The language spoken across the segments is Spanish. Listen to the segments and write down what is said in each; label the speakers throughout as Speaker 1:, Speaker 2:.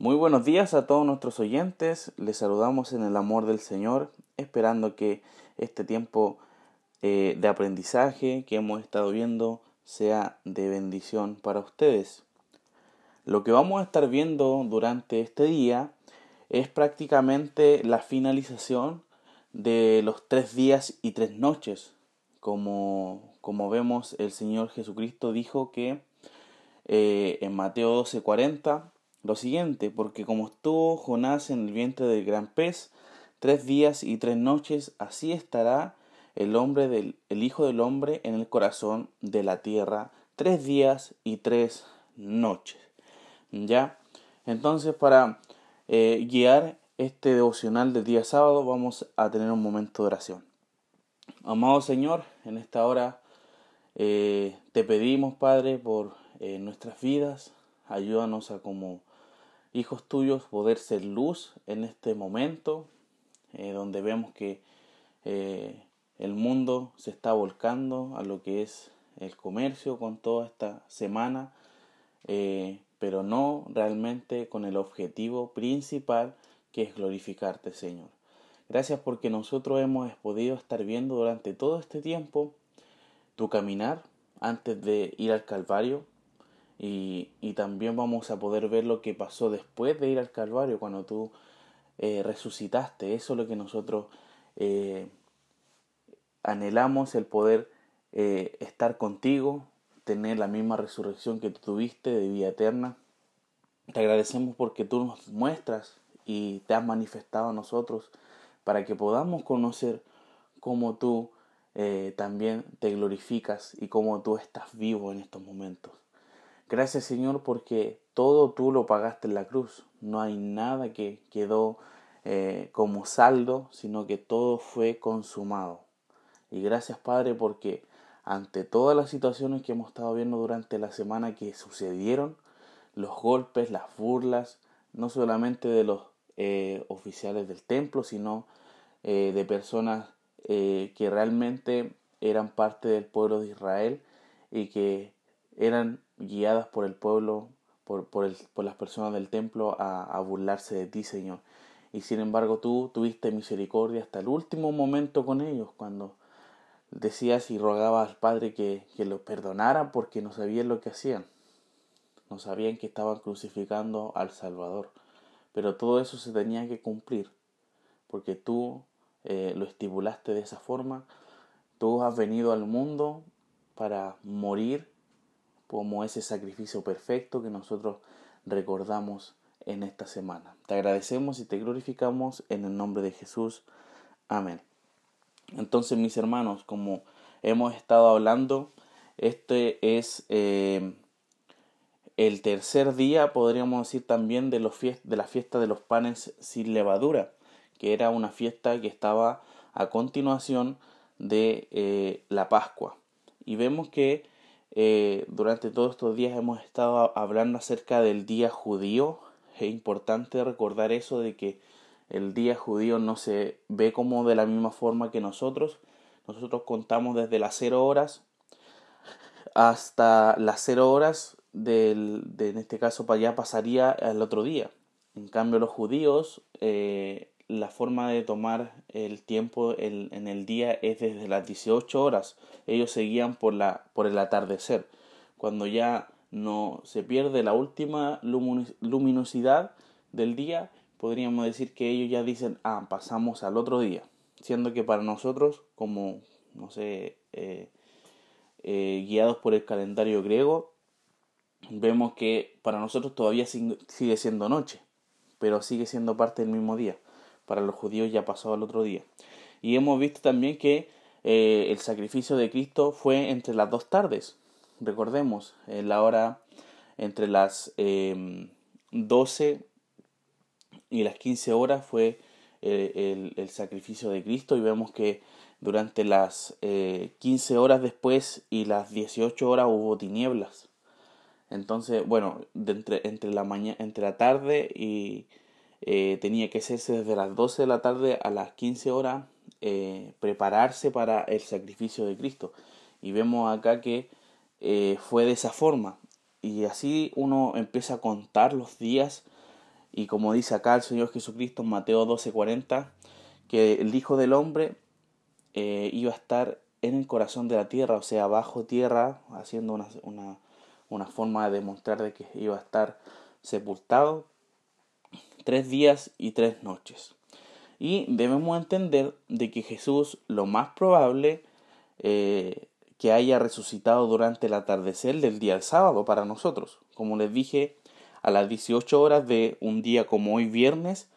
Speaker 1: Muy buenos días a todos nuestros oyentes. Les saludamos en el amor del Señor, esperando que este tiempo eh, de aprendizaje que hemos estado viendo sea de bendición para ustedes. Lo que vamos a estar viendo durante este día es prácticamente la finalización de los tres días y tres noches. Como, como vemos, el Señor Jesucristo dijo que eh, en Mateo 12:40 lo siguiente, porque como estuvo Jonás en el vientre del gran pez, tres días y tres noches, así estará el hombre del el Hijo del Hombre en el corazón de la tierra, tres días y tres noches. ¿Ya? Entonces, para eh, guiar este devocional del día sábado, vamos a tener un momento de oración. Amado Señor, en esta hora eh, te pedimos, Padre, por eh, nuestras vidas, ayúdanos a como hijos tuyos, poder ser luz en este momento, eh, donde vemos que eh, el mundo se está volcando a lo que es el comercio con toda esta semana, eh, pero no realmente con el objetivo principal que es glorificarte, Señor. Gracias porque nosotros hemos podido estar viendo durante todo este tiempo tu caminar antes de ir al Calvario, y, también vamos a poder ver lo que pasó después de ir al Calvario, cuando tú eh, resucitaste. Eso es lo que nosotros eh, anhelamos, el poder eh, estar contigo, tener la misma resurrección que tú tuviste de vida eterna. Te agradecemos porque tú nos muestras y te has manifestado a nosotros para que podamos conocer cómo tú también te glorificas y cómo tú estás vivo en estos momentos. Gracias Señor porque todo tú lo pagaste en la cruz. No hay nada que quedó eh, como saldo, sino que todo fue consumado. Y gracias Padre porque ante todas las situaciones que hemos estado viendo durante la semana que sucedieron, los golpes, las burlas, no solamente de los eh, oficiales del templo, sino eh, de personas que realmente eran parte del pueblo de Israel y que eran guiadas por el pueblo, por, por, el, por las personas del templo a, a, burlarse de ti, Señor. Y sin embargo tú tuviste misericordia hasta el último momento con ellos, cuando decías y rogabas al Padre que, que los perdonara porque no sabían lo que hacían. No sabían que estaban crucificando al Salvador. Pero todo eso se tenía que cumplir, porque tú eh, lo estipulaste de esa forma. Tú has venido al mundo para morir como ese sacrificio perfecto que nosotros recordamos en esta semana. Te agradecemos y te glorificamos en el nombre de Jesús. Amén. Entonces, mis hermanos, como hemos estado hablando, este es eh, el tercer día, podríamos decir también, de, los de la fiesta de los panes sin levadura, que era una fiesta que estaba a continuación de eh, la Pascua. Y vemos que eh, durante todos estos días hemos estado hablando acerca del día judío. Es importante recordar eso de que el día judío no se ve como de la misma forma que nosotros. Nosotros contamos desde las cero horas hasta las cero horas del, de, en este caso ya pasaría al otro día. En cambio los judíos eh, la forma de tomar el tiempo en el día es desde las 18 horas. Ellos seguían por, la, por el atardecer. Cuando ya no se pierde la última luminosidad del día, podríamos decir que ellos ya dicen, ah, pasamos al otro día. Siendo que para nosotros, como, no sé, eh, eh, guiados por el calendario griego, vemos que para nosotros todavía sigue siendo noche, pero sigue siendo parte del mismo día para los judíos ya pasó al otro día. Y hemos visto también que eh, el sacrificio de Cristo fue entre las dos tardes. Recordemos, en la hora entre las 12 em, y las 15 horas fue eh, el, sacrificio de Cristo y vemos que durante las 15 eh, horas después y las 18 horas hubo tinieblas. Entonces, bueno, entre, entre, la mañana, entre la tarde y, eh, tenía que hacerse desde las 12 de la tarde a las 15 horas, eh, prepararse para el sacrificio de Cristo. Y vemos acá que eh, fue de esa forma. Y así uno empieza a contar los días y como dice acá el Señor Jesucristo en Mateo 12:40, que el Hijo del Hombre iba a estar en el corazón de la tierra, o sea, bajo tierra, haciendo una, una, una forma de demostrar de que iba a estar sepultado tres días y tres noches. Y debemos entender de que Jesús lo más probable eh, que haya resucitado durante el atardecer del día del sábado para nosotros. Como les dije, a las 18 horas de un día como hoy viernes,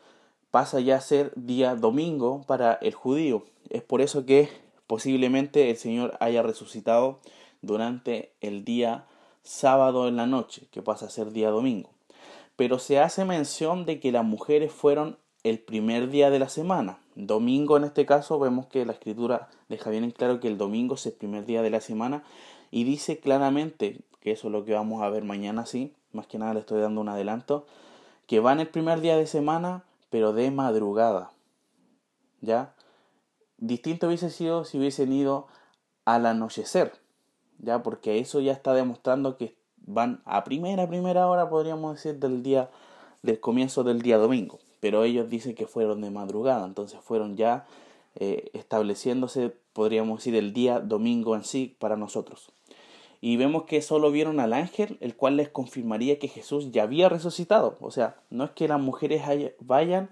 Speaker 1: pasa ya a ser día domingo para el judío. Es por eso que posiblemente el Señor haya resucitado durante el día sábado en la noche, que pasa a ser día domingo. Pero se hace mención de que las mujeres fueron el primer día de la semana. Domingo en este caso vemos que la escritura deja bien en claro que el domingo es el primer día de la semana y dice claramente, que eso es lo que vamos a ver mañana sí, más que nada le estoy dando un adelanto, que van el primer día de semana pero de madrugada. ¿Ya? Distinto hubiese sido si hubiesen ido al anochecer, ¿ya? Porque eso ya está demostrando que van a primera, primera hora, podríamos decir, del día, del comienzo del día domingo pero ellos dicen que fueron de madrugada, entonces fueron ya eh, estableciéndose, podríamos decir, el día domingo en sí para nosotros. Y vemos que solo vieron al ángel, el cual les confirmaría que Jesús ya había resucitado. O sea, no es que las mujeres vayan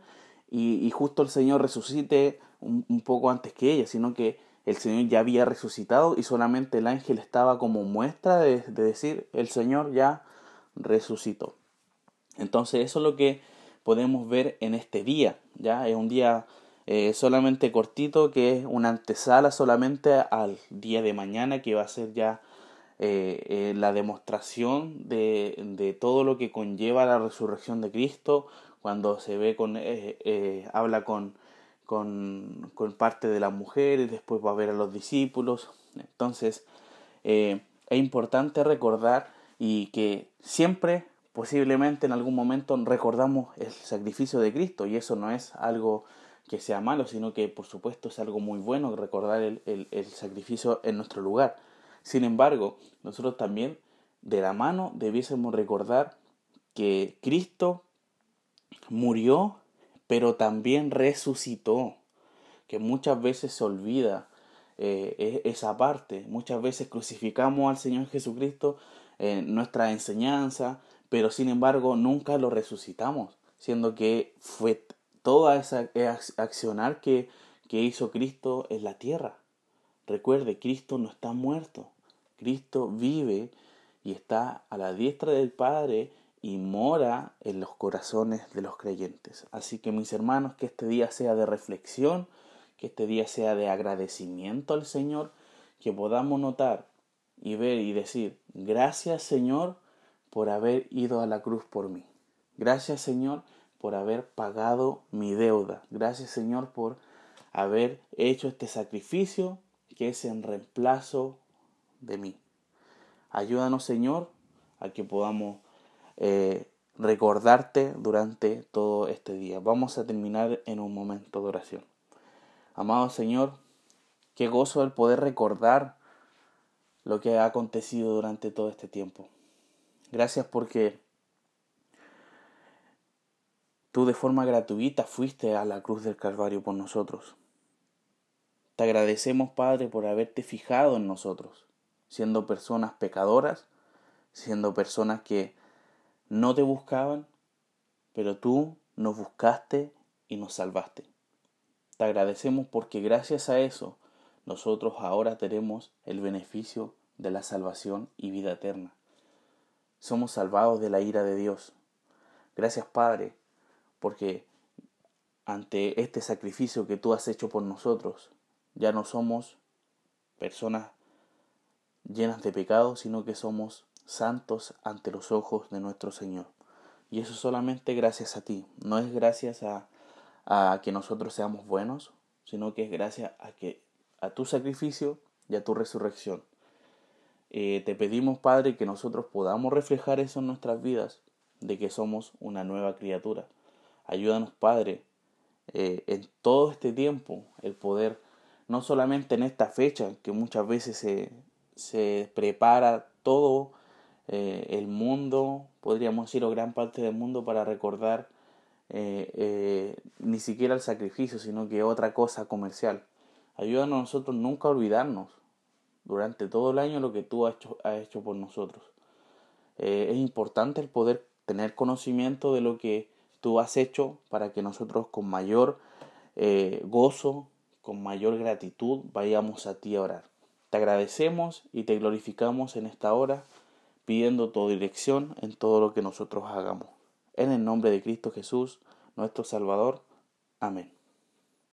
Speaker 1: y, justo el Señor resucite un, poco antes que ellas, sino que el Señor ya había resucitado y solamente el ángel estaba como muestra de, de decir, el Señor ya resucitó. Entonces eso es lo que podemos ver en este día. Ya es un día eh, solamente cortito que es una antesala solamente al día de mañana que va a ser ya eh, eh, la demostración de, de, todo lo que conlleva la resurrección de Cristo cuando se ve con habla con, con, con parte de las mujeres después va a ver a los discípulos entonces es importante recordar y que siempre posiblemente en algún momento recordamos el sacrificio de Cristo y eso no es algo que sea malo, sino que por supuesto es algo muy bueno recordar el, el, sacrificio en nuestro lugar. Sin embargo, nosotros también de la mano debiésemos recordar que Cristo murió, pero también resucitó, que muchas veces se olvida eh, e, esa parte, muchas veces crucificamos al Señor Jesucristo en nuestra enseñanza, pero sin embargo nunca lo resucitamos, siendo que fue toda esa accionar que, que hizo Cristo en la tierra. Recuerde, Cristo no está muerto, Cristo vive y está a la diestra del Padre y mora en los corazones de los creyentes. Así que mis hermanos, que este día sea de reflexión, que este día sea de agradecimiento al Señor, que podamos notar y ver y decir, gracias Señor, por haber ido a la cruz por mí. Gracias Señor por haber pagado mi deuda. Gracias Señor por haber hecho este sacrificio que es en reemplazo de mí. Ayúdanos Señor a que podamos eh, recordarte durante todo este día. Vamos a terminar en un momento de oración. Amado Señor, qué gozo el poder recordar lo que ha acontecido durante todo este tiempo. Gracias porque tú de forma gratuita fuiste a la cruz del Calvario por nosotros. Te agradecemos, Padre, por haberte fijado en nosotros, siendo personas pecadoras, siendo personas que no te buscaban, pero tú nos buscaste y nos salvaste. Te agradecemos porque gracias a eso nosotros ahora tenemos el beneficio de la salvación y vida eterna somos salvados de la ira de Dios. Gracias Padre, porque ante este sacrificio que tú has hecho por nosotros, ya no somos personas llenas de pecados, sino que somos santos ante los ojos de nuestro Señor. Y eso solamente gracias a ti, no es gracias a, a que nosotros seamos buenos, sino que es gracias a que a tu sacrificio y a tu resurrección. Eh, te pedimos, Padre, que nosotros podamos reflejar eso en nuestras vidas, de que somos una nueva criatura. Ayúdanos, Padre, eh, en todo este tiempo, el poder, no solamente en esta fecha, que muchas veces se, se prepara todo eh, el mundo, podríamos decir, o gran parte del mundo, para recordar eh, eh, ni siquiera el sacrificio, sino que otra cosa comercial. Ayúdanos a nosotros nunca a olvidarnos durante todo el año lo que tú has hecho, has hecho por nosotros. es importante el poder tener conocimiento de lo que tú has hecho para que nosotros con mayor gozo, con mayor gratitud vayamos a ti a orar. Te agradecemos y te glorificamos en esta hora, pidiendo tu dirección en todo lo que nosotros hagamos. En el nombre de Cristo Jesús, nuestro Salvador. Amén.